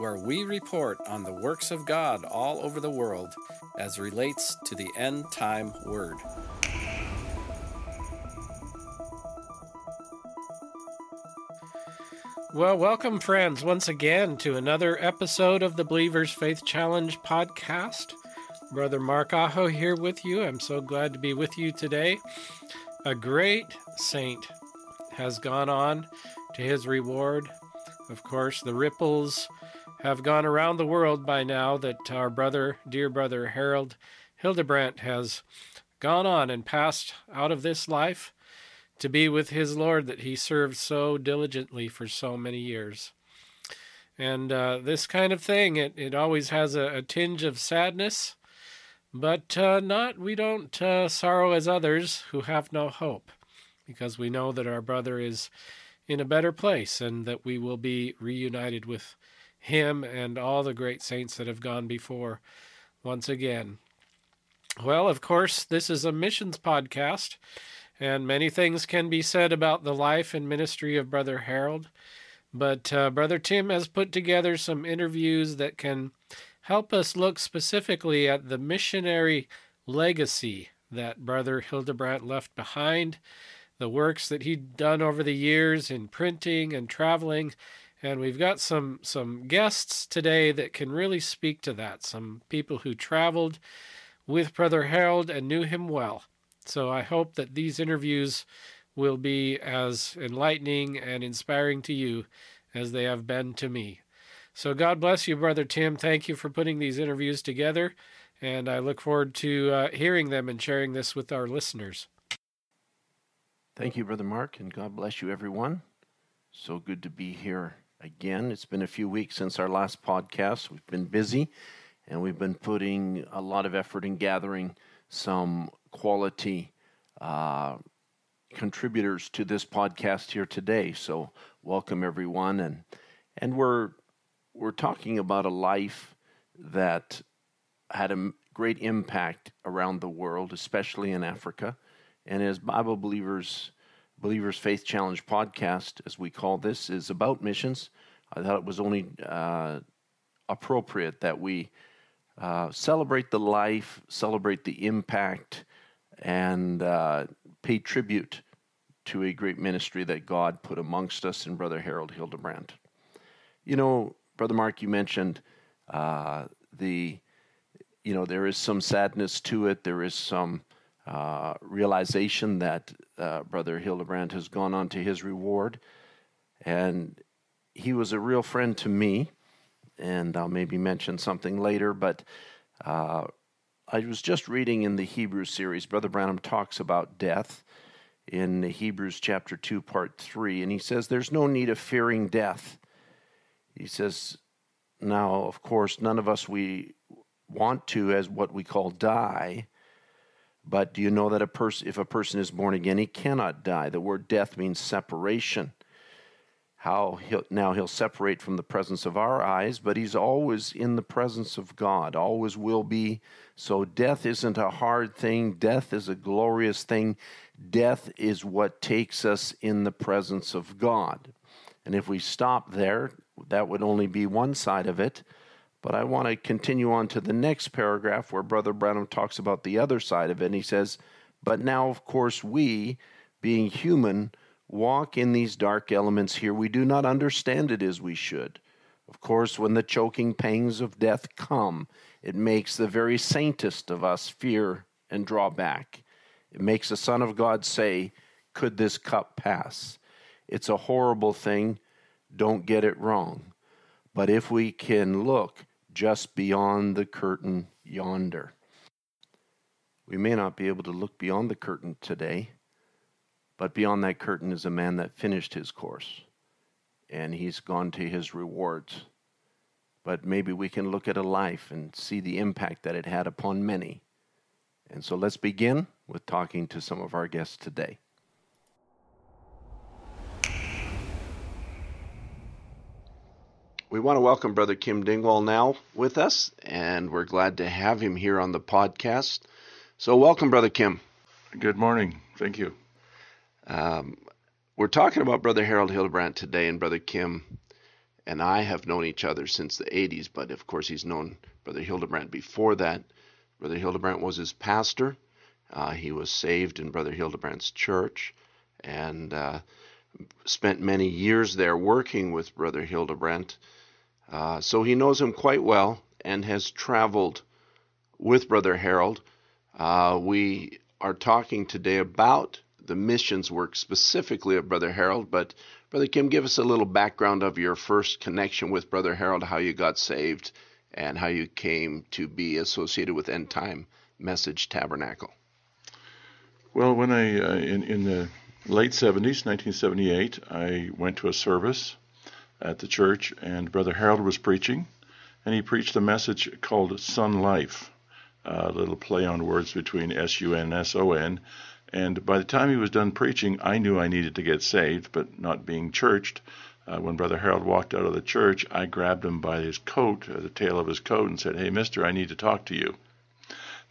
where we report on the works of God all over the world as relates to the end time word. Well, welcome, friends, once again to another episode of the Believers Faith Challenge podcast. Brother Mark Aho here with you. I'm so glad to be with you today. A great saint has gone on to his reward. Of course, the ripples have gone around the world by now that our brother, dear brother Harold Hildebrandt, has gone on and passed out of this life to be with his Lord that he served so diligently for so many years. And uh, this kind of thing, it, it always has a, a tinge of sadness, but uh, not, we don't uh, sorrow as others who have no hope because we know that our brother is in a better place and that we will be reunited with him and all the great saints that have gone before once again. Well, of course, this is a missions podcast, and many things can be said about the life and ministry of Brother Harold. But uh, Brother Tim has put together some interviews that can help us look specifically at the missionary legacy that Brother Hildebrandt left behind the works that he'd done over the years in printing and traveling. And we've got some, some guests today that can really speak to that. Some people who traveled with Brother Harold and knew him well. So I hope that these interviews will be as enlightening and inspiring to you as they have been to me. So God bless you, Brother Tim. Thank you for putting these interviews together. And I look forward to uh, hearing them and sharing this with our listeners. Thank you, Brother Mark, and God bless you, everyone. So good to be here again. It's been a few weeks since our last podcast. We've been busy, and we've been putting a lot of effort in gathering some quality uh, contributors to this podcast here today. So, welcome everyone, and and we're we're talking about a life that had a great impact around the world, especially in Africa. And as Bible believers, Believers Faith Challenge podcast, as we call this, is about missions. I thought it was only uh, appropriate that we uh, celebrate the life, celebrate the impact, and uh, pay tribute to a great ministry that God put amongst us in Brother Harold Hildebrandt. You know, Brother Mark, you mentioned uh, the, you know, there is some sadness to it. There is some uh, realization that uh, Brother Hildebrandt has gone on to his reward. And he was a real friend to me, and I'll maybe mention something later, but uh, I was just reading in the Hebrew series, Brother Branham talks about death in Hebrews chapter 2, part 3, and he says, There's no need of fearing death. He says, Now, of course, none of us we want to, as what we call die, but do you know that a if a person is born again, he cannot die? The word death means separation. How he'll, now he'll separate from the presence of our eyes, but he's always in the presence of God, always will be. So death isn't a hard thing. Death is a glorious thing. Death is what takes us in the presence of God. And if we stop there, that would only be one side of it. But I want to continue on to the next paragraph where Brother Branham talks about the other side of it. And he says, But now, of course, we, being human, walk in these dark elements here. We do not understand it as we should. Of course, when the choking pangs of death come, it makes the very saintest of us fear and draw back. It makes the Son of God say, Could this cup pass? It's a horrible thing. Don't get it wrong. But if we can look just beyond the curtain yonder. We may not be able to look beyond the curtain today, but beyond that curtain is a man that finished his course and he's gone to his rewards. but maybe we can look at a life and see the impact that it had upon many. And so let's begin with talking to some of our guests today. We want to welcome Brother Kim Dingwall now with us, and we're glad to have him here on the podcast. So, welcome, Brother Kim. Good morning. Thank you. Um, we're talking about Brother Harold Hildebrandt today, and Brother Kim and I have known each other since the 80s, but of course, he's known Brother Hildebrandt before that. Brother Hildebrandt was his pastor. Uh, he was saved in Brother Hildebrandt's church and uh, spent many years there working with Brother Hildebrandt. Uh, so he knows him quite well and has traveled with Brother Harold. Uh, we are talking today about the missions work specifically of Brother Harold, but Brother Kim, give us a little background of your first connection with Brother Harold, how you got saved, and how you came to be associated with End Time Message Tabernacle. Well, when I, uh, in, in the late 70s, 1978, I went to a service at the church, and Brother Harold was preaching, and he preached a message called Son Life, a little play on words between S U N S O N. And by the time he was done preaching, I knew I needed to get saved, but not being churched. Uh, when Brother Harold walked out of the church, I grabbed him by his coat, uh, the tail of his coat, and said, Hey, mister, I need to talk to you.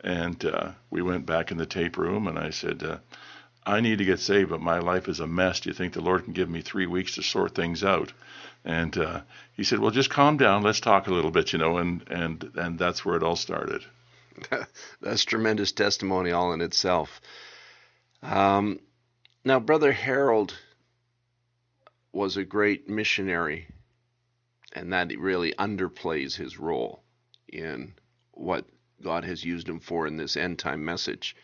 And uh, we went back in the tape room, and I said, uh, I need to get saved, but my life is a mess. Do you think the Lord can give me three weeks to sort things out? And uh, he said, "Well, just calm down. Let's talk a little bit, you know." And and and that's where it all started. that's tremendous testimony all in itself. Um, now, Brother Harold was a great missionary, and that really underplays his role in what God has used him for in this end time message.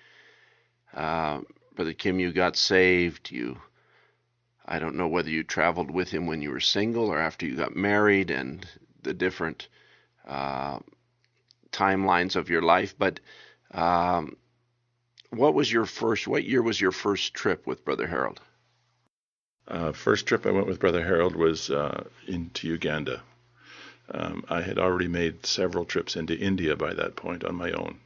Uh, Brother Kim, you got saved. You, I don't know whether you traveled with him when you were single or after you got married, and the different uh, timelines of your life. But um, what was your first? What year was your first trip with Brother Harold? Uh, first trip I went with Brother Harold was uh, into Uganda. Um, I had already made several trips into India by that point on my own.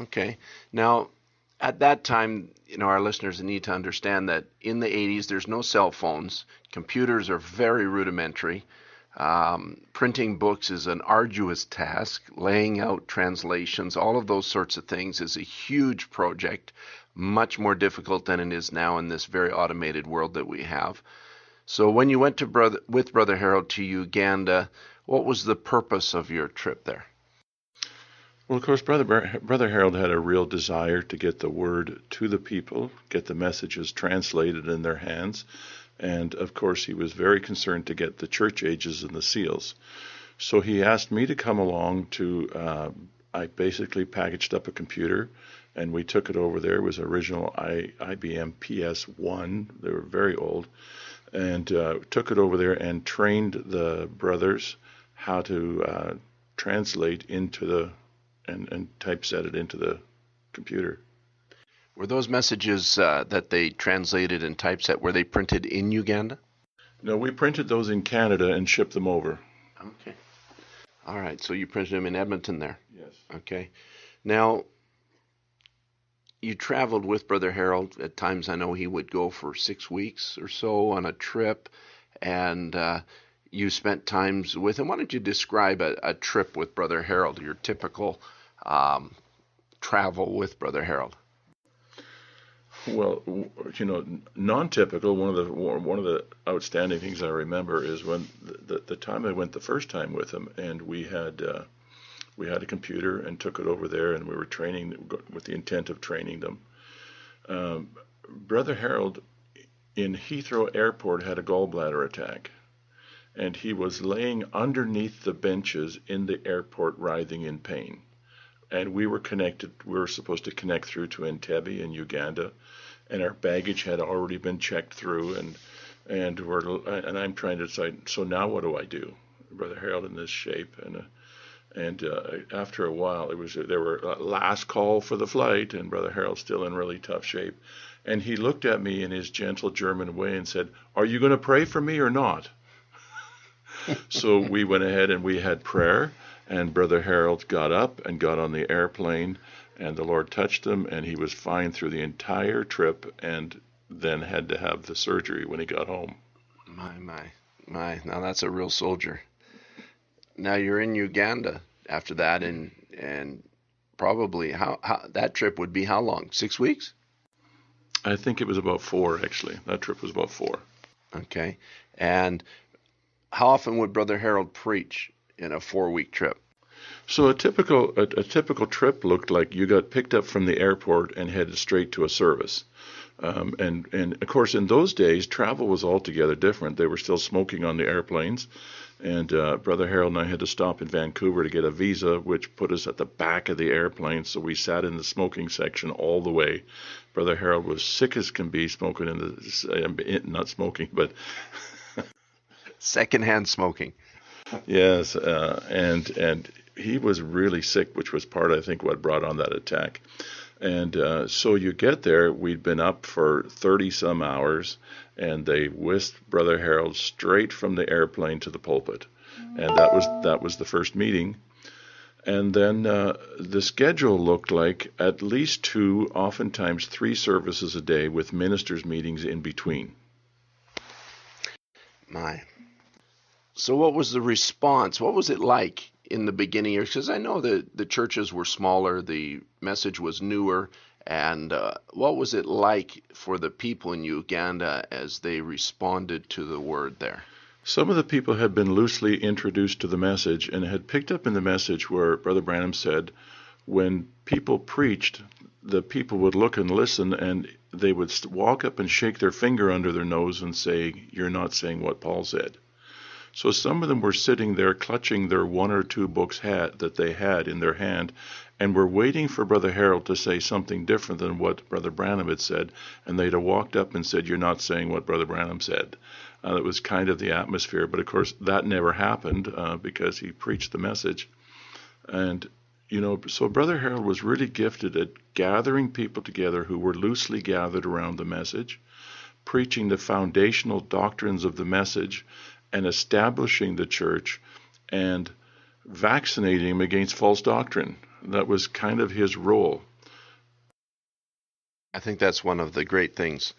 Okay. Now, at that time, you know, our listeners need to understand that in the 80s, there's no cell phones. Computers are very rudimentary. Um, printing books is an arduous task. Laying out translations, all of those sorts of things, is a huge project, much more difficult than it is now in this very automated world that we have. So, when you went to brother, with Brother Harold to Uganda, what was the purpose of your trip there? Well, of course, Brother, Brother Harold had a real desire to get the word to the people, get the messages translated in their hands. And of course, he was very concerned to get the church ages and the seals. So he asked me to come along to, uh, I basically packaged up a computer and we took it over there. It was original I, IBM PS1. They were very old. And uh, took it over there and trained the brothers how to uh, translate into the and, and typeset it into the computer. Were those messages uh, that they translated and typeset were they printed in Uganda? No, we printed those in Canada and shipped them over. Okay. All right. So you printed them in Edmonton there. Yes. Okay. Now you traveled with Brother Harold. At times, I know he would go for six weeks or so on a trip, and uh, you spent times with him. Why don't you describe a, a trip with Brother Harold? Your typical um, travel with Brother Harold? Well, you know, non-typical. One of the one of the outstanding things I remember is when the, the time I went the first time with him, and we had uh, we had a computer and took it over there, and we were training with the intent of training them. Um, Brother Harold in Heathrow Airport had a gallbladder attack, and he was laying underneath the benches in the airport, writhing in pain and we were connected. We were supposed to connect through to Entebbe in Uganda, and our baggage had already been checked through, and and we're and I'm trying to decide. So now what do I do, Brother Harold, in this shape? And uh, and uh, after a while, it was there were uh, last call for the flight, and Brother Harold still in really tough shape, and he looked at me in his gentle German way and said, "Are you going to pray for me or not?" so we went ahead and we had prayer, and Brother Harold got up and got on the airplane, and the Lord touched him, and he was fine through the entire trip, and then had to have the surgery when he got home. My, my, my. Now that's a real soldier. Now you're in Uganda after that, and and probably how, how that trip would be how long? Six weeks? I think it was about four actually. That trip was about four. Okay. And how often would Brother Harold preach in a four week trip? So a typical a, a, typical trip looked like you got picked up from the airport and headed straight to a service. Um, and and of course in those days travel was altogether different. They were still smoking on the airplanes, and uh, Brother Harold and I had to stop in Vancouver to get a visa, which put us at the back of the airplane. So we sat in the smoking section all the way. Brother Harold was sick as can be smoking in the not smoking, but secondhand smoking. Yes, uh, and and he was really sick, which was part, I think, what brought on that attack. And uh, so you get there, we'd been up for 30 some hours, and they whisked Brother Harold straight from the airplane to the pulpit. And that was that was the first meeting. And then uh, the schedule looked like at least two, oftentimes three services a day with ministers' meetings in between. My. So, what was the response? What was it like in the beginning years? Because I know that the churches were smaller, the message was newer, and uh, what was it like for the people in Uganda as they responded to the word there? Some of the people had been loosely introduced to the message and had picked up in the message where Brother Branham said, when people preached, the people would look and listen, and they would walk up and shake their finger under their nose and say, You're not saying what Paul said. So some of them were sitting there clutching their one or two books hat that they had in their hand and were waiting for Brother Harold to say something different than what Brother Branham had said, and they'd have walked up and said, You're not saying what Brother Branham said. Uh, that was kind of the atmosphere, but of course that never happened uh, because he preached the message. And, you know, so Brother Harold was really gifted at gathering people together who were loosely gathered around the message, preaching the foundational doctrines of the message, and establishing the church and vaccinating him against false doctrine. That was kind of his role. I think that's one of the great things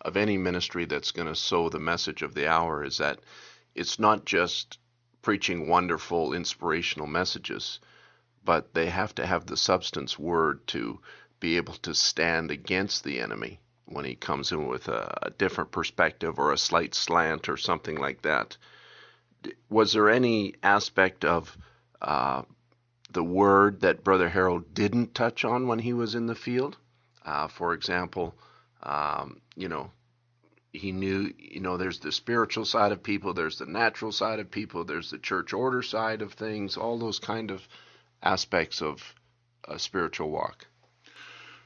of any ministry that's going to sow the message of the hour is that it's not just preaching wonderful inspirational messages, but they have to have the substance word to be able to stand against the enemy when he comes in with a, a different perspective or a slight slant or something like that. Was there any aspect of uh, the word that Brother Harold didn't touch on when he was in the field? Uh, for example, um, you know, he knew, you know, there's the spiritual side of people, there's the natural side of people, there's the church order side of things, all those kind of aspects of a spiritual walk.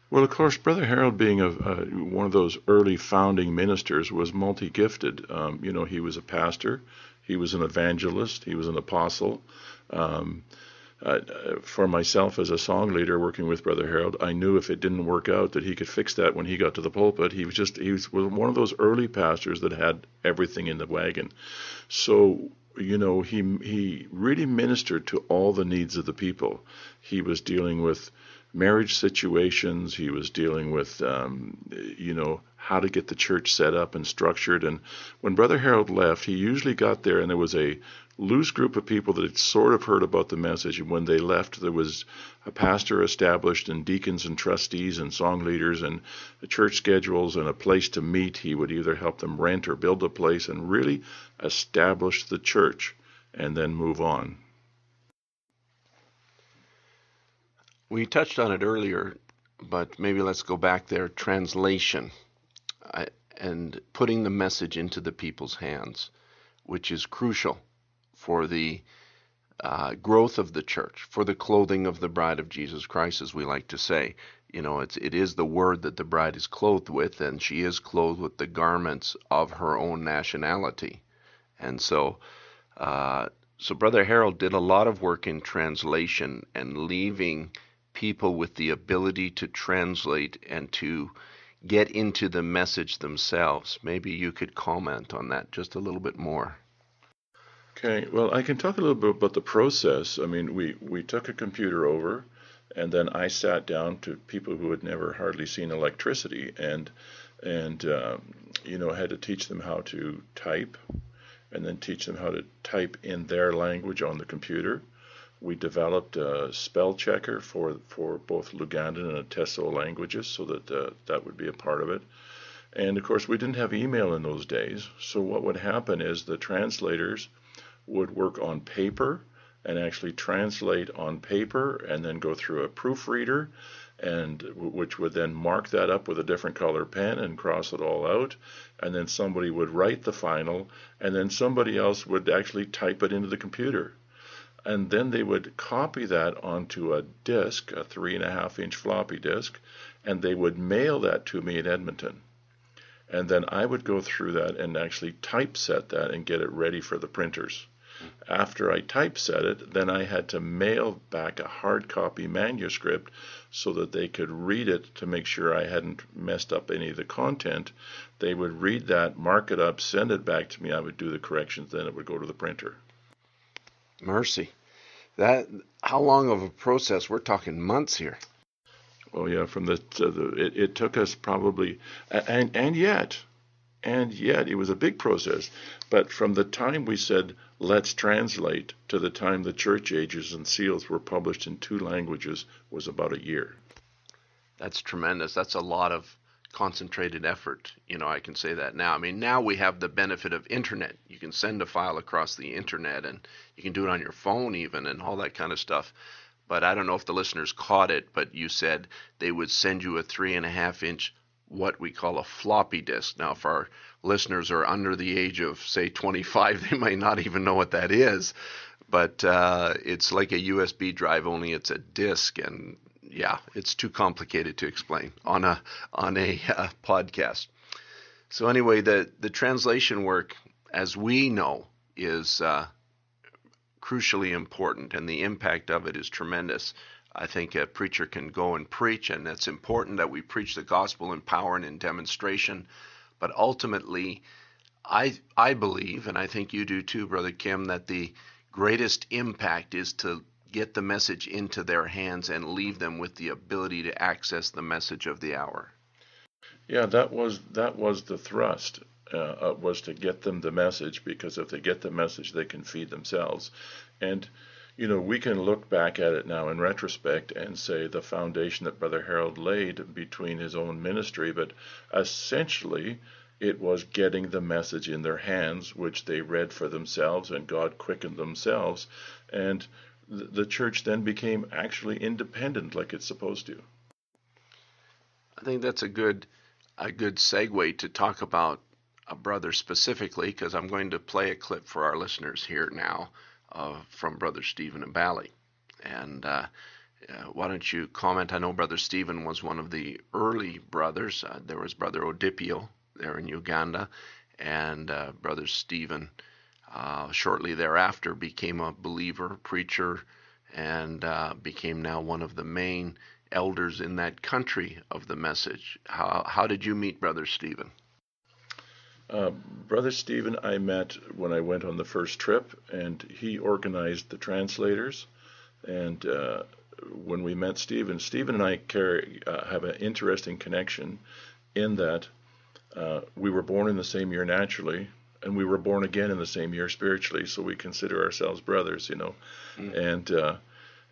Well, of course, Brother Harold, being a, one of those early founding ministers, was multi gifted. Um, you know, he was a pastor, he was an evangelist, he was an apostle. Um, uh, for myself as a song leader working with Brother Harold, I knew if it didn't work out that he could fix that when he got to the pulpit. He was just he was one of those early pastors that had everything in the wagon. So you know he he really ministered to all the needs of the people. He was dealing with marriage situations. He was dealing with, um, you know, how to get the church set up and structured. And when Brother Harold left, he usually got there and there was a loose group of people that had sort of heard about the message. And when they left, there was a pastor established and deacons and trustees and song leaders and church schedules and a place to meet. He would either help them rent or build a place and really establish the church and then move on. We touched on it earlier, but maybe let's go back there. Translation and putting the message into the people's hands, which is crucial for the uh, growth of the church, for the clothing of the bride of Jesus Christ, as we like to say. You know, it's it is the word that the bride is clothed with, and she is clothed with the garments of her own nationality. And so, uh, so Brother Harold did a lot of work in translation and leaving people with the ability to translate and to get into the message themselves. Maybe you could comment on that just a little bit more. Okay, well, I can talk a little bit about the process. I mean, we, we took a computer over, and then I sat down to people who had never hardly seen electricity, and and um, you know had to teach them how to type, and then teach them how to type in their language on the computer. We developed a spell checker for for both Lugandan and Ateso languages, so that uh, that would be a part of it. And of course, we didn't have email in those days, so what would happen is the translators would work on paper and actually translate on paper and then go through a proofreader and which would then mark that up with a different color pen and cross it all out and then somebody would write the final and then somebody else would actually type it into the computer and then they would copy that onto a disk a three and a half inch floppy disk and they would mail that to me in edmonton and then i would go through that and actually typeset that and get it ready for the printers after I typeset it, then I had to mail back a hard copy manuscript so that they could read it to make sure I hadn't messed up any of the content. They would read that, mark it up, send it back to me. I would do the corrections, then it would go to the printer. Mercy. That how long of a process? We're talking months here. Oh yeah, from the, the it, it took us probably and and yet and yet it was a big process. But from the time we said Let's Translate to the time the church ages and seals were published in two languages was about a year. That's tremendous. That's a lot of concentrated effort. You know, I can say that now. I mean, now we have the benefit of internet. You can send a file across the internet and you can do it on your phone even and all that kind of stuff. But I don't know if the listeners caught it, but you said they would send you a three and a half inch what we call a floppy disk. Now, if our listeners are under the age of, say, 25, they might not even know what that is. But uh, it's like a USB drive, only it's a disk, and yeah, it's too complicated to explain on a on a uh, podcast. So anyway, the the translation work, as we know, is uh, crucially important, and the impact of it is tremendous. I think a preacher can go and preach, and it's important that we preach the gospel in power and in demonstration. But ultimately, I I believe, and I think you do too, Brother Kim, that the greatest impact is to get the message into their hands and leave them with the ability to access the message of the hour. Yeah, that was that was the thrust. Uh, uh was to get them the message because if they get the message, they can feed themselves. And you know, we can look back at it now in retrospect and say the foundation that Brother Harold laid between his own ministry, but essentially it was getting the message in their hands, which they read for themselves, and God quickened themselves. And the church then became actually independent like it's supposed to. I think that's a good a good segue to talk about a brother specifically because I'm going to play a clip for our listeners here now uh, from Brother Stephen Abali. And uh, uh, why don't you comment? I know Brother Stephen was one of the early brothers. Uh, there was Brother Odipio there in Uganda, and uh, Brother Stephen uh, shortly thereafter became a believer, preacher, and became now one of the main elders in that country of the message. How, how did you meet Brother Stephen? Uh, Brother Stephen, I met when I went on the first trip, and he organized the translators. And uh, when we met Stephen, Stephen and I carry, uh, have an interesting connection in that uh, we were born in the same year naturally, and we were born again in the same year spiritually. So we consider ourselves brothers, you know. Mm. And uh,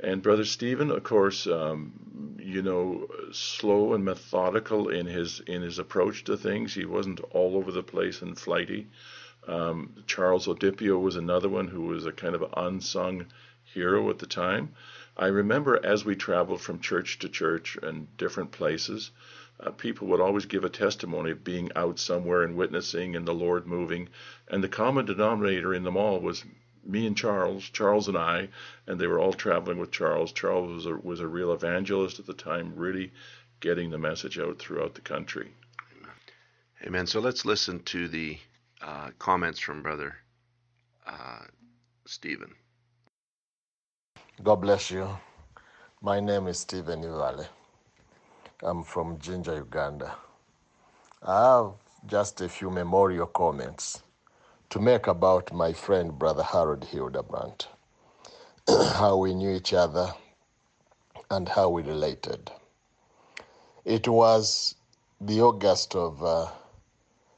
and Brother Stephen, of course, um, you know, slow and methodical in his in his approach to things. He wasn't all over the place and flighty. Um, Charles Odipio was another one who was a kind of unsung hero at the time. I remember as we traveled from church to church and different places, uh, people would always give a testimony of being out somewhere and witnessing and the Lord moving. And the common denominator in them all was me and Charles, Charles and I, and they were all traveling with Charles. Charles was a, was a real evangelist at the time, really getting the message out throughout the country. Amen. Amen. So let's listen to the uh, comments from Brother uh, Stephen. God bless you. My name is Stephen Ivale. I'm from Jinja, Uganda. I have just a few memorial comments to make about my friend, Brother Harold Hildebrandt, how we knew each other and how we related. It was the August of uh,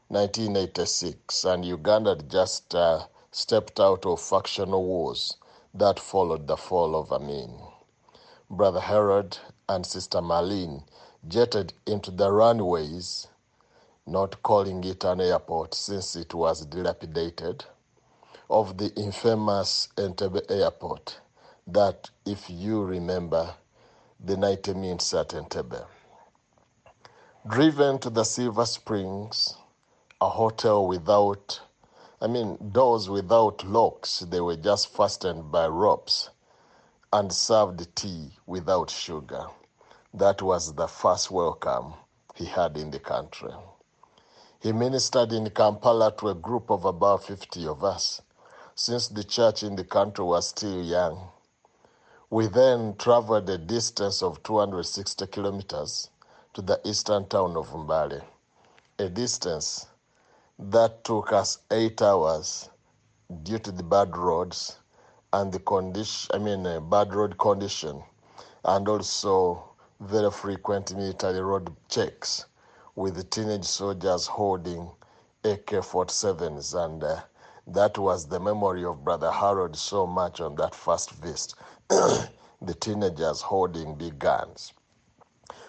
1986, and Uganda had just uh, stepped out of factional wars that followed the fall of Amin. Brother Harold and Sister Marlene jetted into the runways, not calling it an airport since it was dilapidated, of the infamous Entebbe airport that, if you remember, the night means at Entebbe. Driven to the Silver Springs, a hotel without, I mean, doors without locks, they were just fastened by ropes, and served tea without sugar. That was the first welcome he had in the country. He ministered in Kampala to a group of about 50 of us, since the church in the country was still young. We then traveled a distance of 260 kilometers to the eastern town of Mbale, a distance that took us eight hours due to the bad roads and the condition, I mean, uh, bad road condition, and also very frequent military road checks with teenage soldiers holding AK 47s. And uh, that was the memory of Brother Harold so much on that first visit. the teenagers holding big guns.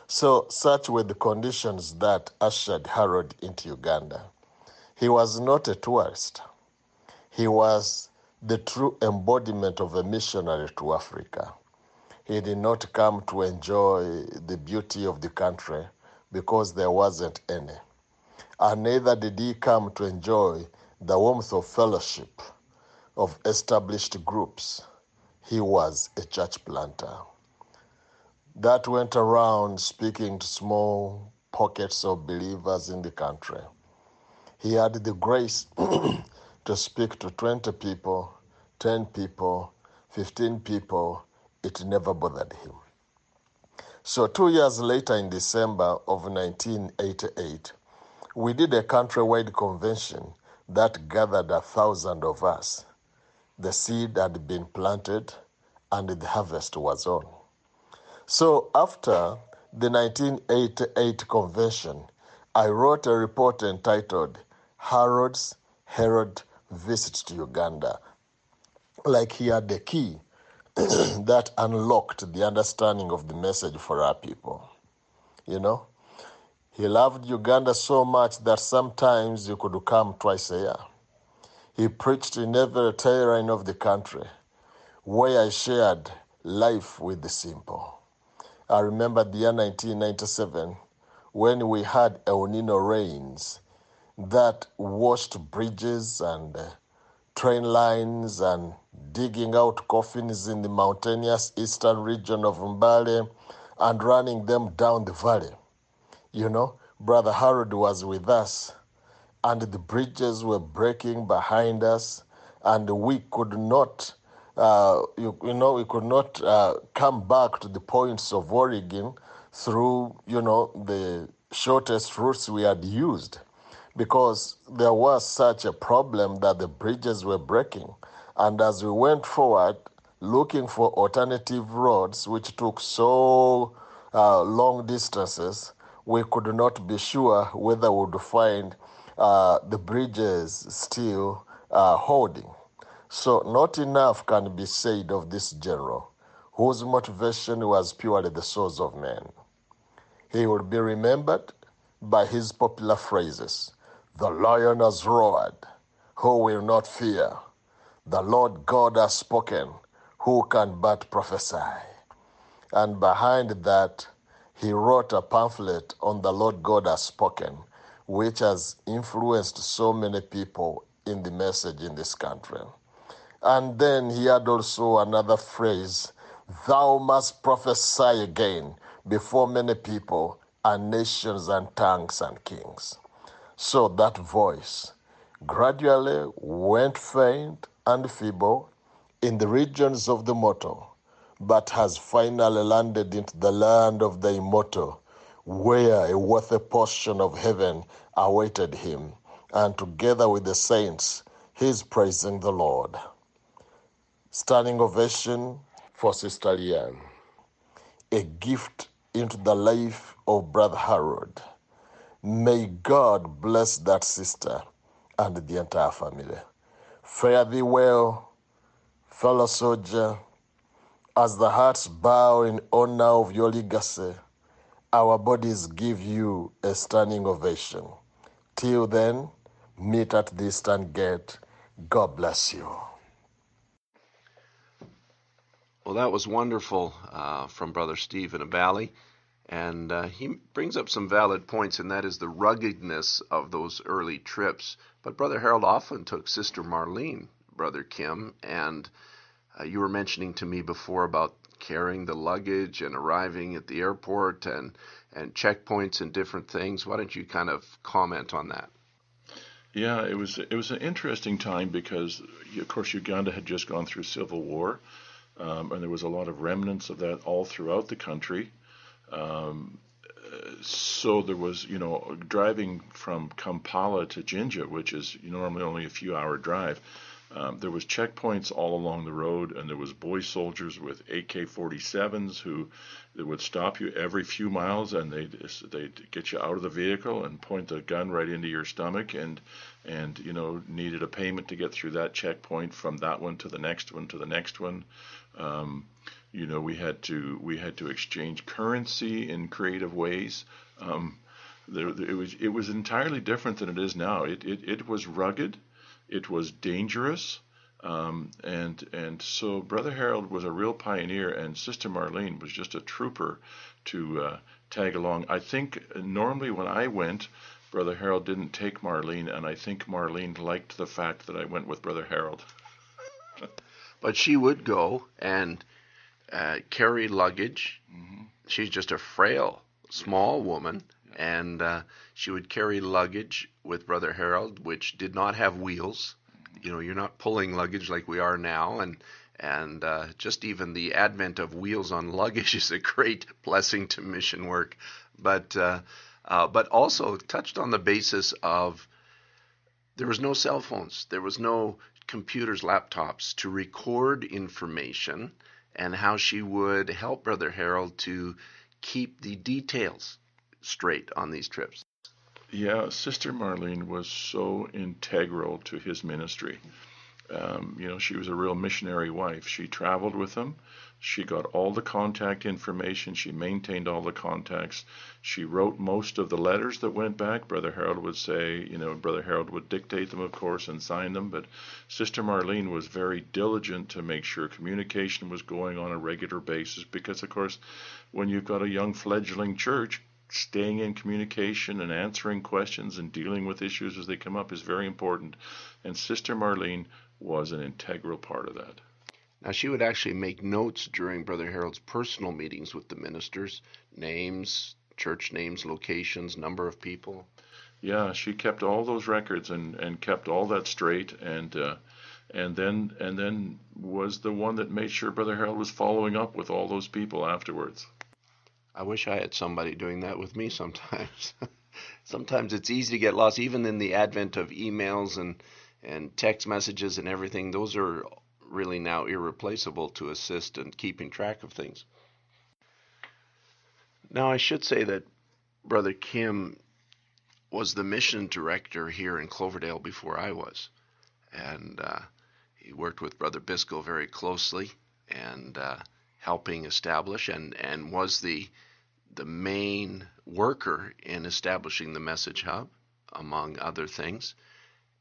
So, such were the conditions that ushered Harold into Uganda. He was not a tourist, he was the true embodiment of a missionary to Africa. He did not come to enjoy the beauty of the country because there wasn't any. And neither did he come to enjoy the warmth of fellowship of established groups. He was a church planter that went around speaking to small pockets of believers in the country. He had the grace to speak to 20 people, 10 people, 15 people, it never bothered him. So, two years later, in December of 1988, we did a countrywide convention that gathered a thousand of us. The seed had been planted and the harvest was on. So, after the 1988 convention, I wrote a report entitled Harold's Herod Visit to Uganda. Like he had the key that unlocked the understanding of the message for our people. You know, he loved Uganda so much that sometimes he could come twice a year. He preached in every terrain of the country where I shared life with the simple. I remember the year 1997 when we had El Nino rains that washed bridges and uh, train lines and digging out coffins in the mountainous eastern region of Mbale and running them down the valley. You know, Brother Harold was with us, and the bridges were breaking behind us, and we could not, uh, you, you, know, we could not uh, come back to the points of origin through, you know, the shortest routes we had used because there was such a problem that the bridges were breaking. And as we went forward, looking for alternative roads, which took so uh, long distances, we could not be sure whether we would find uh, the bridges still uh, holding. So, not enough can be said of this general, whose motivation was purely the souls of men. He will be remembered by his popular phrases the lion has roared. Who will not fear? The Lord God has spoken. Who can but prophesy? And behind that, he wrote a pamphlet on the Lord God has spoken, which has influenced so many people in the message in this country. And then he had also another phrase Thou must prophesy again before many people and nations and tongues and kings. So that voice gradually went faint and feeble in the regions of the mortal, but has finally landed into the land of the immortal, where a worthy portion of heaven awaited him, and together with the saints, He's praising the Lord. Standing ovation for Sister Leanne. A gift into the life of Brother Harold. May God bless that sister and the entire family. Fare thee well, fellow soldier, as the hearts bow in honor of your legacy, our bodies give you a standing ovation. Till then, meet at the eastern gate. God bless you. Well, that was wonderful uh, from Brother Stephen Abali. And uh, he brings up some valid points, and that is the ruggedness of those early trips. But Brother Harold often took Sister Marlene, Brother Kim, and uh, you were mentioning to me before about carrying the luggage and arriving at the airport and, and checkpoints and different things. Why don't you kind of comment on that? Yeah, it was it was an interesting time because, of course, Uganda had just gone through civil war, um, and there was a lot of remnants of that all throughout the country. Um, so there was, you know, driving from Kampala to Jinja, which is normally only a few hour drive. Um, there was checkpoints all along the road, and there was boy soldiers with AK-47s who would stop you every few miles, and they'd they'd get you out of the vehicle and point the gun right into your stomach, and and you know needed a payment to get through that checkpoint from that one to the next one to the next one. Um, you know, we had to we had to exchange currency in creative ways. Um, there, it was it was entirely different than it is now. It it, it was rugged, it was dangerous, um, and and so Brother Harold was a real pioneer, and Sister Marlene was just a trooper to uh, tag along. I think normally when I went, Brother Harold didn't take Marlene, and I think Marlene liked the fact that I went with Brother Harold. but she would go and uh, carry luggage. Mm-hmm. She's just a frail, small woman, yeah. and uh, she would carry luggage with Brother Harold, which did not have wheels. Mm-hmm. You know, you're not pulling luggage like we are now, and and uh, just even the advent of wheels on luggage is a great blessing to mission work. But uh, uh, but also touched on the basis of there was no cell phones, there was no computers, laptops to record information and how she would help Brother Harold to keep the details straight on these trips. Yeah, Sister Marlene was so integral to his ministry. Um, you know, she was a real missionary wife. She traveled with him. She got all the contact information. She maintained all the contacts. She wrote most of the letters that went back. Brother Harold would say, you know, Brother Harold would dictate them, of course, and sign them. But Sister Marlene was very diligent to make sure communication was going on a regular basis because, of course, when you've got a young fledgling church, staying in communication and answering questions and dealing with issues as they come up is very important. And Sister Marlene was an integral part of that. Now, she would actually make notes during Brother Harold's personal meetings with the ministers names, church names, locations, number of people. Yeah, she kept all those records and, and kept all that straight and uh, and then and then was the one that made sure Brother Harold was following up with all those people afterwards. I wish I had somebody doing that with me sometimes. sometimes it's easy to get lost, even in the advent of emails and and text messages and everything. Those are really now irreplaceable to assist in keeping track of things. Now, I should say that Brother Kim was the mission director here in Cloverdale before I was. And uh, he worked with Brother Biscoe very closely and uh, helping establish and, and was the, the main worker in establishing the Message Hub, among other things.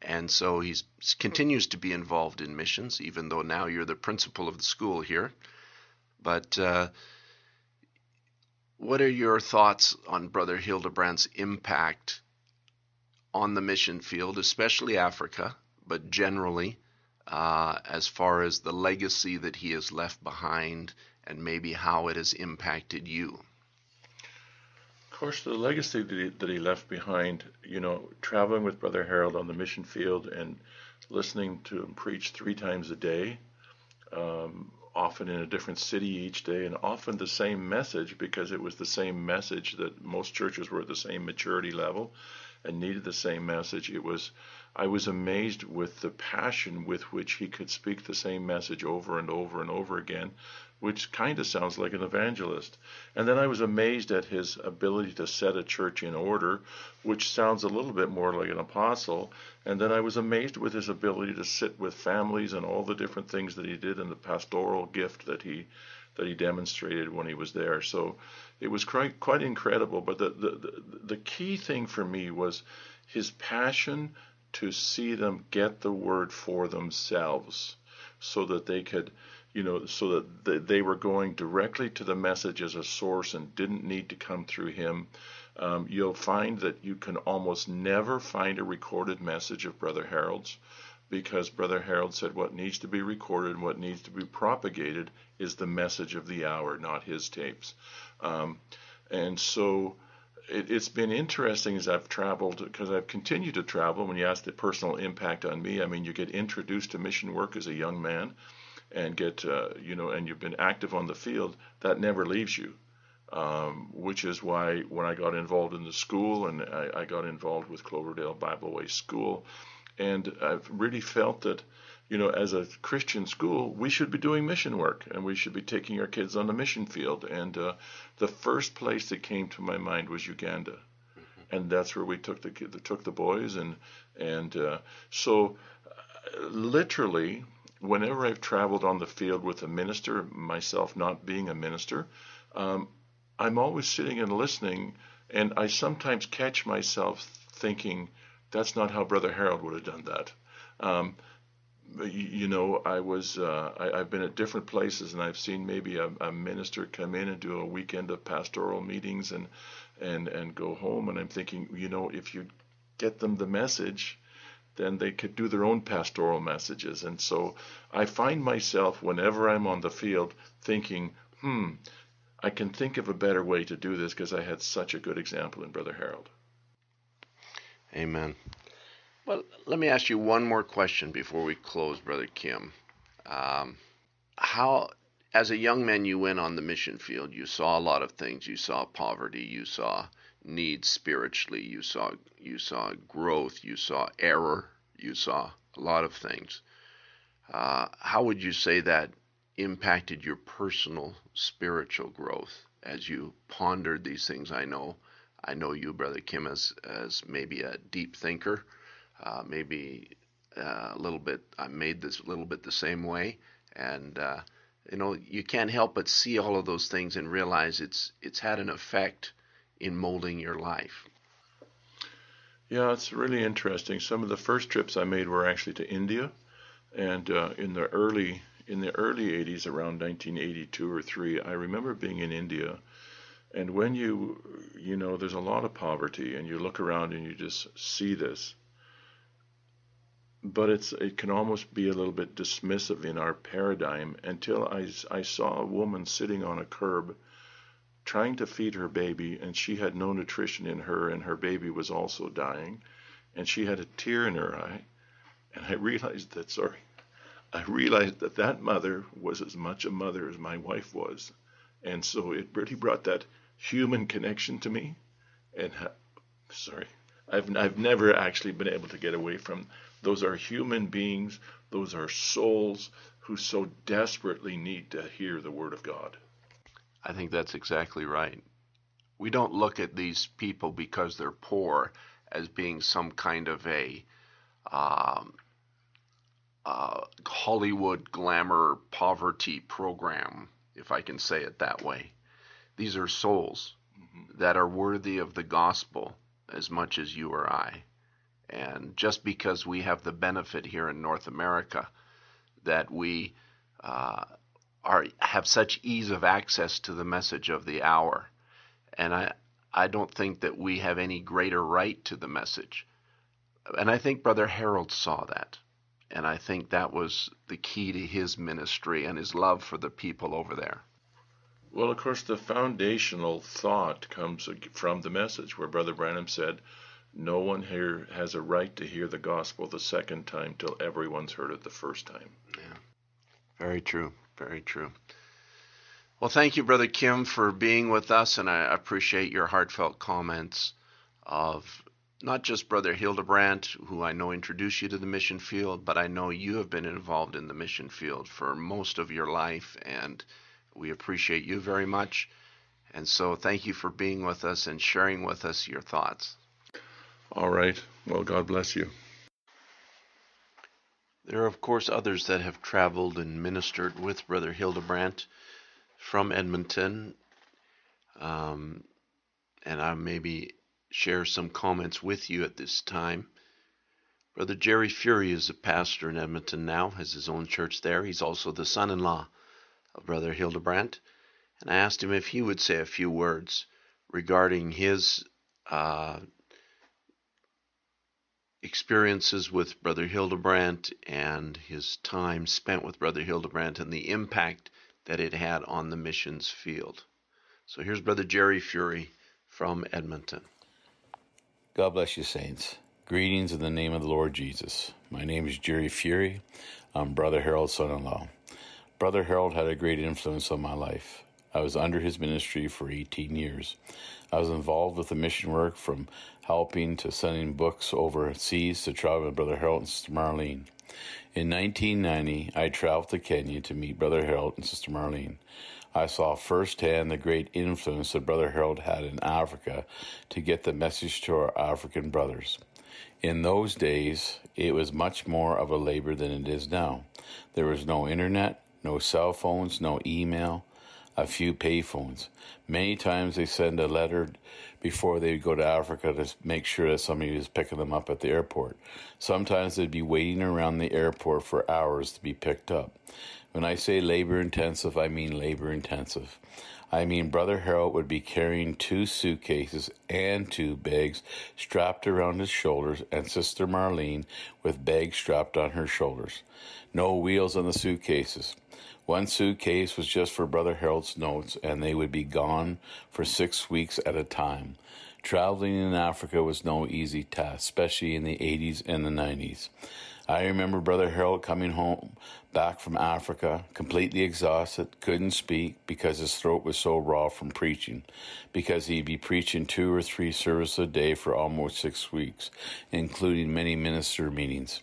And so he continues to be involved in missions, even though now you're the principal of the school here. But uh, what are your thoughts on Brother Hildebrandt's impact on the mission field, especially Africa, but generally, uh, as far as the legacy that he has left behind and maybe how it has impacted you? Course, the legacy that he, that he left behind, you know, traveling with Brother Harold on the mission field and listening to him preach three times a day, um, often in a different city each day, and often the same message because it was the same message that most churches were at the same maturity level. and needed the same message. It was, I was amazed with the passion with which he could speak the same message over and over and over again, which kind of sounds like an evangelist. And then I was amazed at his ability to set a church in order, which sounds a little bit more like an apostle. And then I was amazed with his ability to sit with families and all the different things that he did and the pastoral gift that he that he demonstrated when he was there. So it was quite quite incredible. But the the, the, the key thing for me was his passion to see them get the word for themselves so that they could you know, so that they were going directly to the message as a source and didn't need to come through him. Um, you'll find that you can almost never find a recorded message of Brother Harold's because Brother Harold said what needs to be recorded and what needs to be propagated is the message of the hour, not his tapes. Um, and so it, has been interesting as I've traveled because I've continued to travel. When you ask the personal impact on me, I mean, you get introduced to mission work as a young man and get uh, you know and you've been active on the field that never leaves you. Um, which is why when I got involved in the school and I, I, got involved with Cloverdale Bible Way School and I've really felt that you know as a Christian school we should be doing mission work and we should be taking our kids on the mission field. And uh, the first place that came to my mind was Uganda. Mm-hmm. and that's where we took the took the boys and and uh, so uh, literally whenever I've traveled on the field with a minister, myself not being a minister, um, I'm always sitting and listening, and I sometimes catch myself thinking, that's not how Brother Harold would have done that. Um, you, know, I was uh, I, have been at different places, and I've seen maybe a, a, minister come in and do a weekend of pastoral meetings and and and go home, and I'm thinking, you know, if you get them the message, then they could do their own pastoral messages. And so I find myself, whenever I'm on the field, thinking, hmm, I can think of a better way to do this because I had such a good example in Brother Harold. Amen. Well, let me ask you one more question before we close, Brother Kim. Um, how, as a young man, you went on the mission field. You saw a lot of things. You saw poverty. You saw needs spiritually. You saw you saw growth. You saw error. You saw a lot of things. Uh, how would you say that impacted your personal spiritual growth as you pondered these things? I know, I know you, brother Kim, as as maybe a deep thinker, uh, maybe uh, a little bit. I made this a little bit the same way, and uh, you know, you can't help but see all of those things and realize it's it's had an effect in molding your life? Yeah, it's really interesting. Some of the first trips I made were actually to India, and uh, in the early in the early 80s, around 1982 or three, I remember being in India, and when you you know there's a lot of poverty, and you look around and you just see this. But it's it can almost be a little bit dismissive in our paradigm until I, I saw a woman sitting on a curb trying to feed her baby, and she had no nutrition in her, and her baby was also dying, and she had a tear in her eye. And I realized that, sorry, I realized that that mother was as much a mother as my wife was. And so it really brought that human connection to me. And sorry, I've, I've never actually been able to get away from those are human beings, those are souls who so desperately need to hear the word of God. I think that's exactly right. We don't look at these people because they're poor as being some kind of a um, uh, Hollywood glamour poverty program, if I can say it that way. These are souls mm-hmm. that are worthy of the gospel as much as you or I. And just because we have the benefit here in North America that we uh, are have such ease of access to the message of the hour. And I I don't think that we have any greater right to the message. And I think Brother Harold saw that. And I think that was the key to his ministry and his love for the people over there. Well, of course, the foundational thought comes from the message where Brother Branham said, No one here has a right to hear the gospel the second time till everyone's heard it the first time. Yeah. Very true. Very true. Well, thank you, Brother Kim, for being with us, and I appreciate your heartfelt comments of not just Brother Hildebrandt, who I know introduced you to the mission field, but I know you have been involved in the mission field for most of your life, and we appreciate you very much. And so, thank you for being with us and sharing with us your thoughts. All right. Well, God bless you. There are, of course, others that have traveled and ministered with Brother Hildebrandt from Edmonton. Um, and I maybe share some comments with you at this time. Brother Jerry Fury is a pastor in Edmonton now, has his own church there. He's also the son in law of Brother Hildebrandt. And I asked him if he would say a few words regarding his uh, experiences with Brother Hildebrandt and his time spent with Brother Hildebrandt and the impact that it had on the missions field. So here's Brother Jerry Fury from Edmonton. God bless you, saints. Greetings in the name of the Lord Jesus. My name is Jerry Fury. I'm Brother Harold's son in law. Brother Harold had a great influence on my life. I was under his ministry for 18 years. I was involved with the mission work from helping to sending books overseas to travel with Brother Harold and Sister Marlene. In 1990, I traveled to Kenya to meet Brother Harold and Sister Marlene. I saw firsthand the great influence that Brother Harold had in Africa to get the message to our African brothers. In those days, it was much more of a labor than it is now. There was no internet, no cell phones, no email, a few payphones. Many times they send a letter before they would go to Africa to make sure that somebody was picking them up at the airport. Sometimes they'd be waiting around the airport for hours to be picked up. When I say labor intensive, I mean labor intensive. I mean, Brother Harold would be carrying two suitcases and two bags strapped around his shoulders, and Sister Marlene with bags strapped on her shoulders. No wheels on the suitcases. One suitcase was just for Brother Harold's notes, and they would be gone for six weeks at a time. Traveling in Africa was no easy task, especially in the 80s and the 90s. I remember Brother Harold coming home back from Africa, completely exhausted, couldn't speak because his throat was so raw from preaching, because he'd be preaching two or three services a day for almost six weeks, including many minister meetings.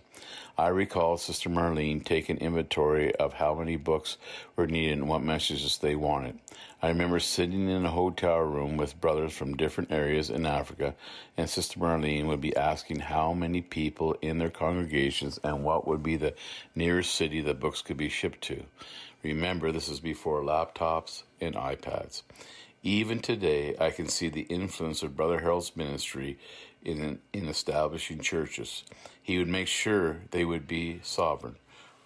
I recall Sister Marlene taking inventory of how many books were needed and what messages they wanted. I remember sitting in a hotel room with brothers from different areas in Africa, and Sister Marlene would be asking how many people in their congregations and what would be the nearest city the books could be shipped to. Remember, this is before laptops and iPads. Even today, I can see the influence of Brother Harold's ministry in, in establishing churches. He would make sure they would be sovereign.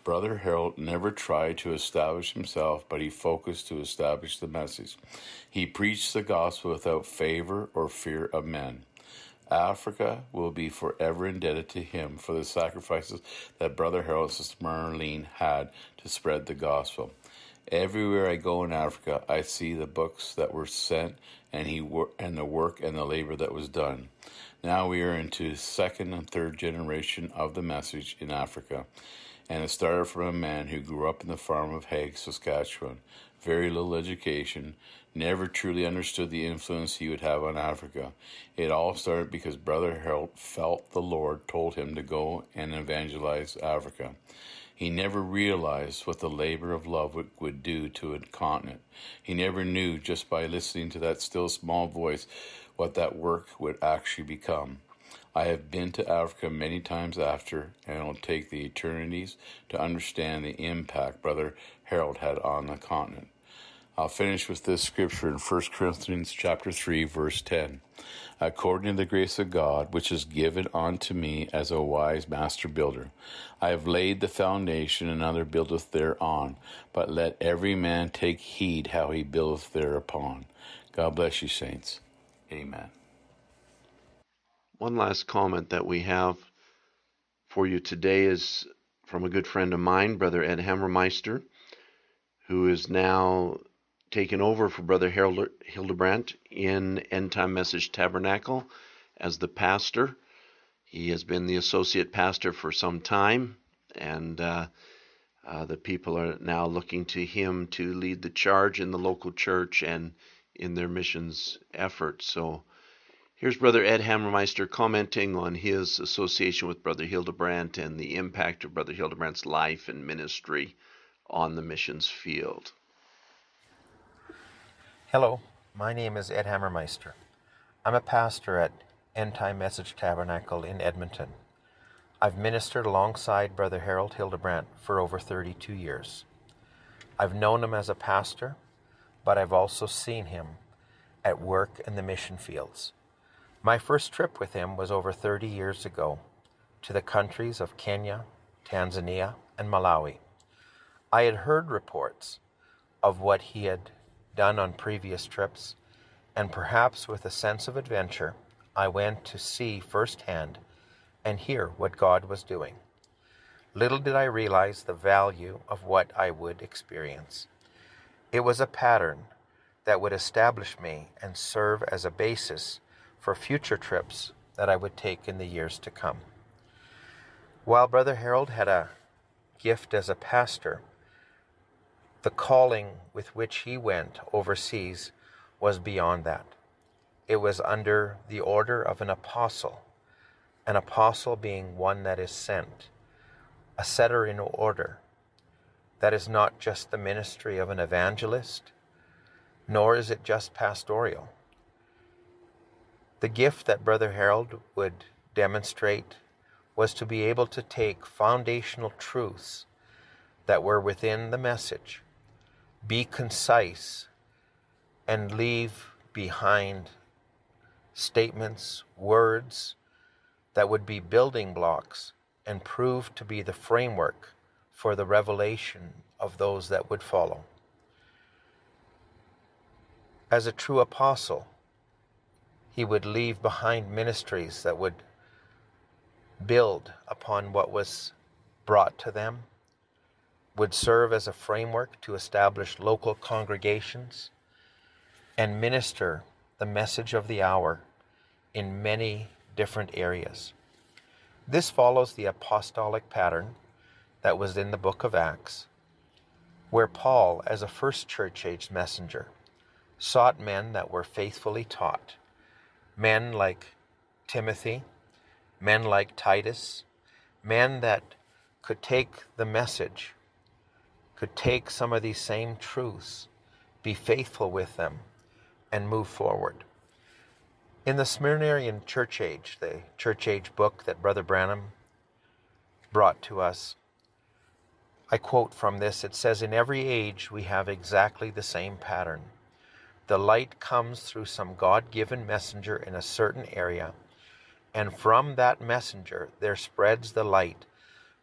Brother Harold never tried to establish himself, but he focused to establish the message. He preached the gospel without favor or fear of men. Africa will be forever indebted to him for the sacrifices that Brother Harold and Sister Marlene had to spread the gospel. Everywhere I go in Africa, I see the books that were sent and he wor- and the work and the labor that was done. Now we are into second and third generation of the message in Africa, and it started from a man who grew up in the farm of Hague, Saskatchewan. Very little education, never truly understood the influence he would have on Africa. It all started because Brother Harold felt the Lord told him to go and evangelize Africa. He never realized what the labor of love would, would do to a continent. He never knew just by listening to that still small voice what that work would actually become. I have been to Africa many times after, and it'll take the eternities to understand the impact Brother Harold had on the continent. I'll finish with this scripture in 1 Corinthians chapter 3 verse 10. According to the grace of God which is given unto me as a wise master builder, I have laid the foundation, and another buildeth thereon. But let every man take heed how he buildeth thereupon. God bless you, saints. Amen. One last comment that we have for you today is from a good friend of mine, Brother Ed Hammermeister, who is now taken over for Brother Hildebrandt in End Time Message Tabernacle as the pastor. He has been the associate pastor for some time, and uh, uh, the people are now looking to him to lead the charge in the local church and in their missions effort. So Here's Brother Ed Hammermeister commenting on his association with Brother Hildebrandt and the impact of Brother Hildebrandt's life and ministry on the missions field. Hello, my name is Ed Hammermeister. I'm a pastor at End Time Message Tabernacle in Edmonton. I've ministered alongside Brother Harold Hildebrandt for over 32 years. I've known him as a pastor, but I've also seen him at work in the mission fields. My first trip with him was over 30 years ago to the countries of Kenya, Tanzania, and Malawi. I had heard reports of what he had done on previous trips, and perhaps with a sense of adventure, I went to see firsthand and hear what God was doing. Little did I realize the value of what I would experience. It was a pattern that would establish me and serve as a basis for future trips that I would take in the years to come. While Brother Harold had a gift as a pastor, the calling with which he went overseas was beyond that. It was under the order of an apostle, an apostle being one that is sent, a setter in order. That is not just the ministry of an evangelist, nor is it just pastoral. The gift that Brother Harold would demonstrate was to be able to take foundational truths that were within the message, be concise, and leave behind statements, words that would be building blocks and prove to be the framework for the revelation of those that would follow. As a true apostle, he would leave behind ministries that would build upon what was brought to them, would serve as a framework to establish local congregations, and minister the message of the hour in many different areas. This follows the apostolic pattern that was in the book of Acts, where Paul, as a first church age messenger, sought men that were faithfully taught men like Timothy, men like Titus, men that could take the message, could take some of these same truths, be faithful with them, and move forward. In the Smyrnaean church age, the church age book that Brother Branham brought to us, I quote from this it says, In every age we have exactly the same pattern. The light comes through some God given messenger in a certain area, and from that messenger there spreads the light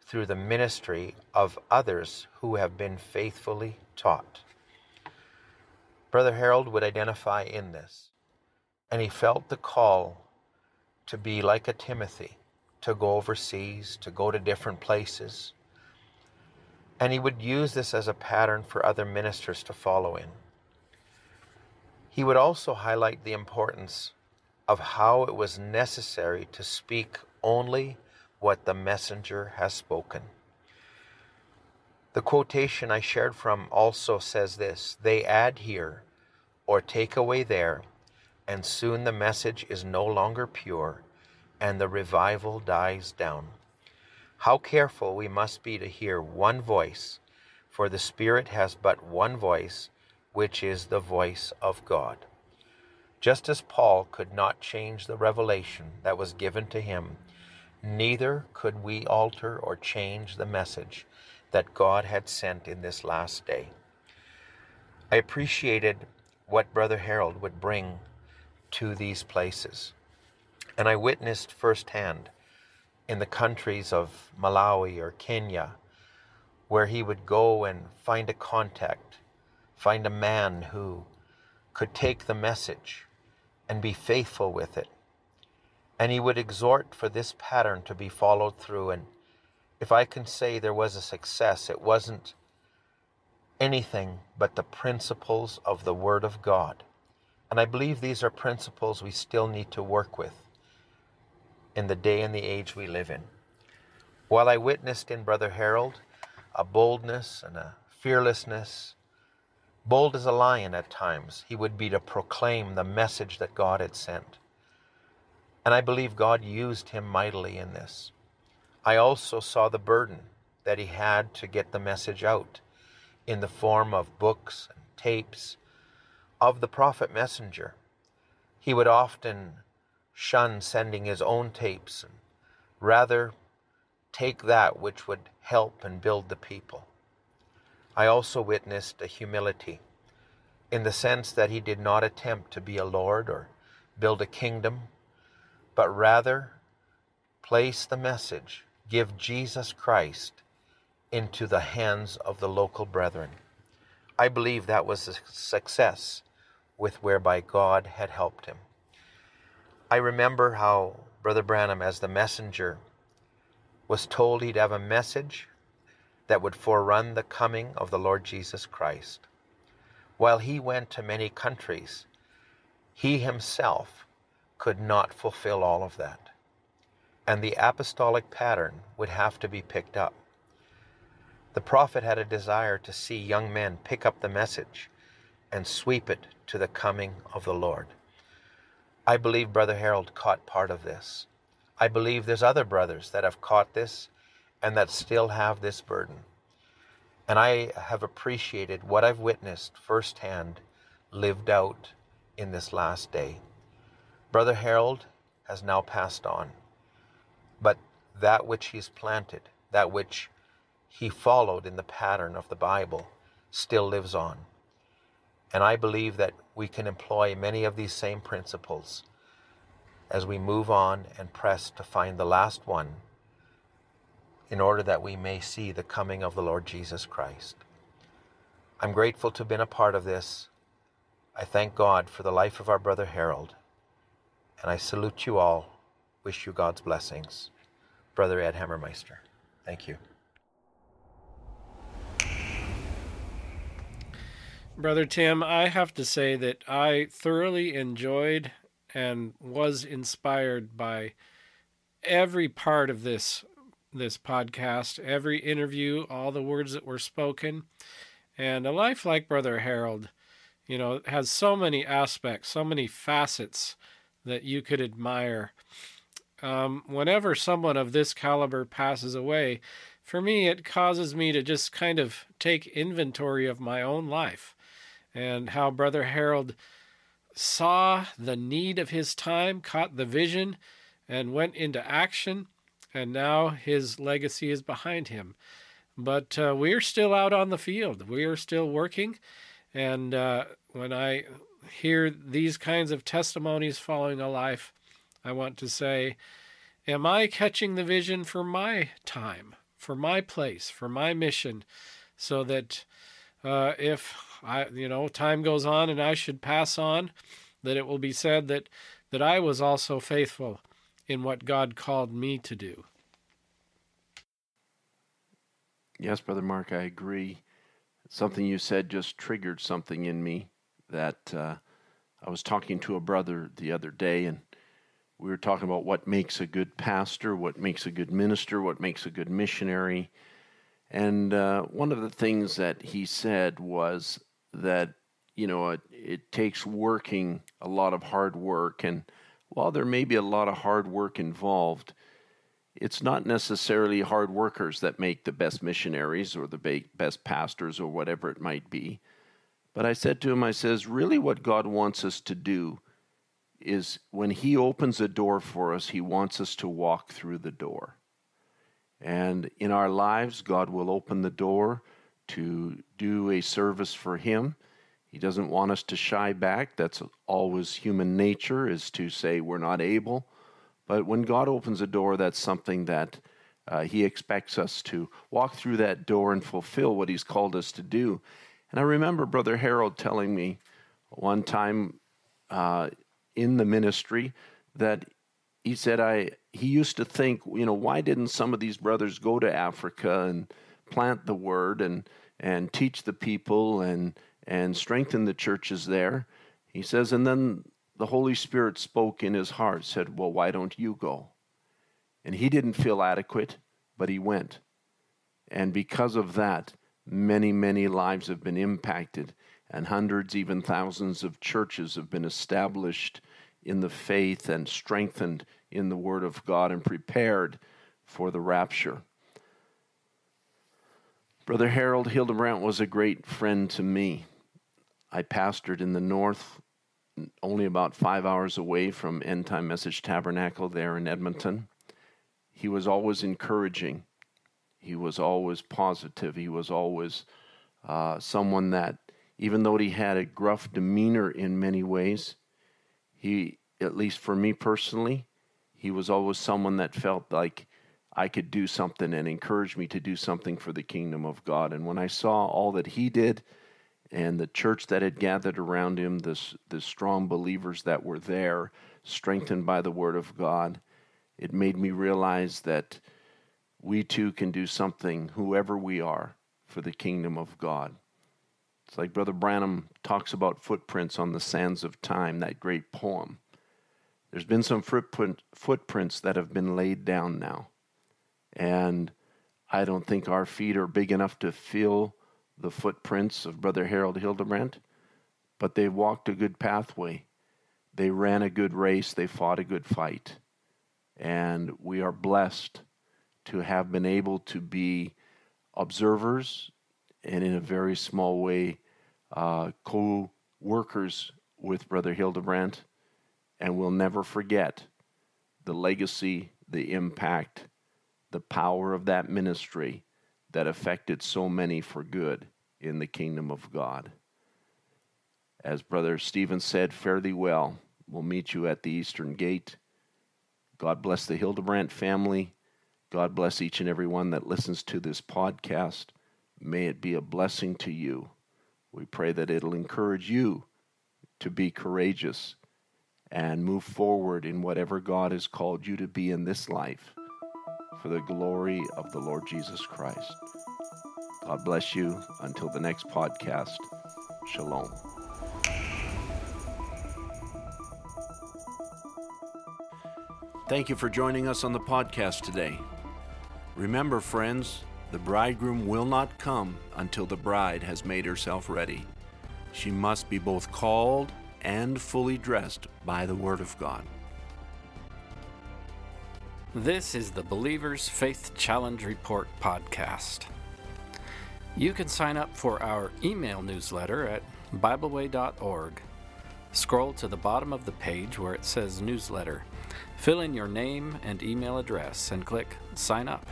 through the ministry of others who have been faithfully taught. Brother Harold would identify in this, and he felt the call to be like a Timothy, to go overseas, to go to different places. And he would use this as a pattern for other ministers to follow in. He would also highlight the importance of how it was necessary to speak only what the messenger has spoken. The quotation I shared from also says this They add here or take away there, and soon the message is no longer pure, and the revival dies down. How careful we must be to hear one voice, for the Spirit has but one voice which is the voice of God. Just as Paul could not change the revelation that was given to him, neither could we alter or change the message that God had sent in this last day. I appreciated what Brother Harold would bring to these places, and I witnessed firsthand in the countries of Malawi or Kenya where he would go and find a contact Find a man who could take the message and be faithful with it. And he would exhort for this pattern to be followed through. And if I can say there was a success, it wasn't anything but the principles of the Word of God. And I believe these are principles we still need to work with in the day and the age we live in. While I witnessed in Brother Harold a boldness and a fearlessness Bold as a lion at times, he would be to proclaim the message that God had sent. And I believe God used him mightily in this. I also saw the burden that he had to get the message out in the form of books and tapes of the prophet messenger. He would often shun sending his own tapes and rather take that which would help and build the people. I also witnessed a humility in the sense that he did not attempt to be a lord or build a kingdom, but rather place the message, give Jesus Christ into the hands of the local brethren. I believe that was a success with whereby God had helped him. I remember how Brother Branham, as the messenger, was told he'd have a message that would forerun the coming of the Lord Jesus Christ. While he went to many countries, he himself could not fulfill all of that. And the apostolic pattern would have to be picked up. The prophet had a desire to see young men pick up the message and sweep it to the coming of the Lord. I believe Brother Harold caught part of this. I believe there's other brothers that have caught this and that still have this burden. And I have appreciated what I've witnessed firsthand lived out in this last day. Brother Harold has now passed on, but that which he's planted, that which he followed in the pattern of the Bible, still lives on. And I believe that we can employ many of these same principles as we move on and press to find the last one in order that we may see the coming of the Lord Jesus Christ. I'm grateful to have been a part of this. I thank God for the life of our brother Harold, and I salute you all. Wish you God's blessings. Brother Ed Hammermeister. Thank you. Brother Tim, I have to say that I thoroughly enjoyed and was inspired by every part of this this podcast, every interview, all the words that were spoken. And a life like Brother Harold, you know, has so many aspects, so many facets that you could admire. Um, whenever someone of this caliber passes away, for me, it causes me to just kind of take inventory of my own life and how Brother Harold saw the need of his time, caught the vision, and went into action. And now his legacy is behind him. But uh, we're still out on the field. We are still working. And uh, when I hear these kinds of testimonies following a life, I want to say, Am I catching the vision for my time, for my place, for my mission, so that uh, if I, you know, time goes on and I should pass on, that it will be said that that I was also faithful in what God called me to do. Yes, Brother Mark, I agree. Something you said just triggered something in me that uh, I was talking to a brother the other day, and we were talking about what makes a good pastor, what makes a good minister, what makes a good missionary. And uh, one of the things that he said was that you know it, it takes working a lot of hard work. And while there may be a lot of hard work involved it's not necessarily hard workers that make the best missionaries or the best pastors or whatever it might be. But i said to him i says really what god wants us to do is when he opens a door for us he wants us to walk through the door. And in our lives god will open the door to do a service for Him. He doesn't want us to shy back. That's always human nature, is to say we're not able. But when God opens a door, that's something that uh, He expects us to walk through that door and fulfill what He's called us to do. And I remember Brother Harold telling me one time uh, in the ministry that he said I he used to think, you know, why didn't some of these brothers go to Africa and plant the word and and teach the people and and strengthen the churches there. He says, and then the Holy Spirit spoke in his heart, said, Well, why don't you go? And he didn't feel adequate, but he went. And because of that, many, many lives have been impacted, and hundreds, even thousands of churches have been established in the faith and strengthened in the Word of God and prepared for the rapture. Brother Harold Hildebrandt was a great friend to me. I pastored in the north, only about five hours away from End Time Message Tabernacle there in Edmonton. He was always encouraging. He was always positive. He was always uh, someone that, even though he had a gruff demeanor in many ways, he, at least for me personally, he was always someone that felt like I could do something and encouraged me to do something for the kingdom of God. And when I saw all that he did and the church that had gathered around him, the, the strong believers that were there, strengthened by the word of God, it made me realize that we too can do something, whoever we are, for the kingdom of God. It's like Brother Branham talks about footprints on the sands of time, that great poem. There's been some footprint, footprints that have been laid down now. And I don't think our feet are big enough to feel the footprints of Brother Harold Hildebrandt, but they walked a good pathway. They ran a good race. They fought a good fight. And we are blessed to have been able to be observers and, in a very small way, uh, co workers with Brother Hildebrandt. And we'll never forget the legacy, the impact, the power of that ministry that affected so many for good in the kingdom of God. As Brother Stephen said, fare thee well. We'll meet you at the Eastern Gate. God bless the Hildebrandt family. God bless each and every one that listens to this podcast. May it be a blessing to you. We pray that it'll encourage you to be courageous and move forward in whatever God has called you to be in this life for the glory of the Lord Jesus Christ. God bless you. Until the next podcast, Shalom. Thank you for joining us on the podcast today. Remember, friends, the bridegroom will not come until the bride has made herself ready. She must be both called and fully dressed by the Word of God. This is the Believer's Faith Challenge Report podcast. You can sign up for our email newsletter at BibleWay.org. Scroll to the bottom of the page where it says Newsletter. Fill in your name and email address and click Sign Up.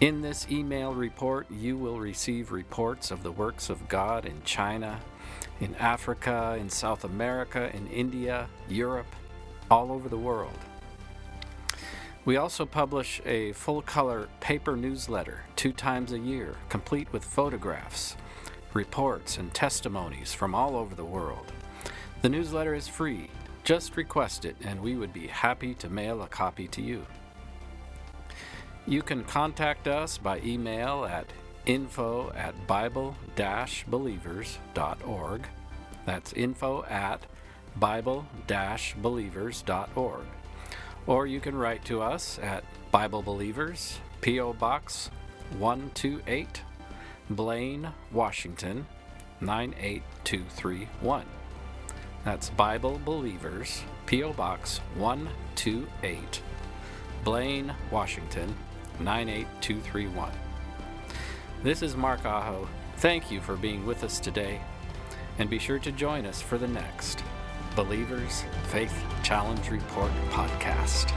In this email report, you will receive reports of the works of God in China, in Africa, in South America, in India, Europe, all over the world. We also publish a full color paper newsletter two times a year, complete with photographs, reports, and testimonies from all over the world. The newsletter is free. Just request it, and we would be happy to mail a copy to you. You can contact us by email at info at bible believers.org. That's info at bible believers.org or you can write to us at Bible Believers, P.O. Box 128, Blaine, Washington 98231. That's Bible Believers, P.O. Box 128, Blaine, Washington 98231. This is Mark Aho. Thank you for being with us today, and be sure to join us for the next. Believers Faith Challenge Report podcast.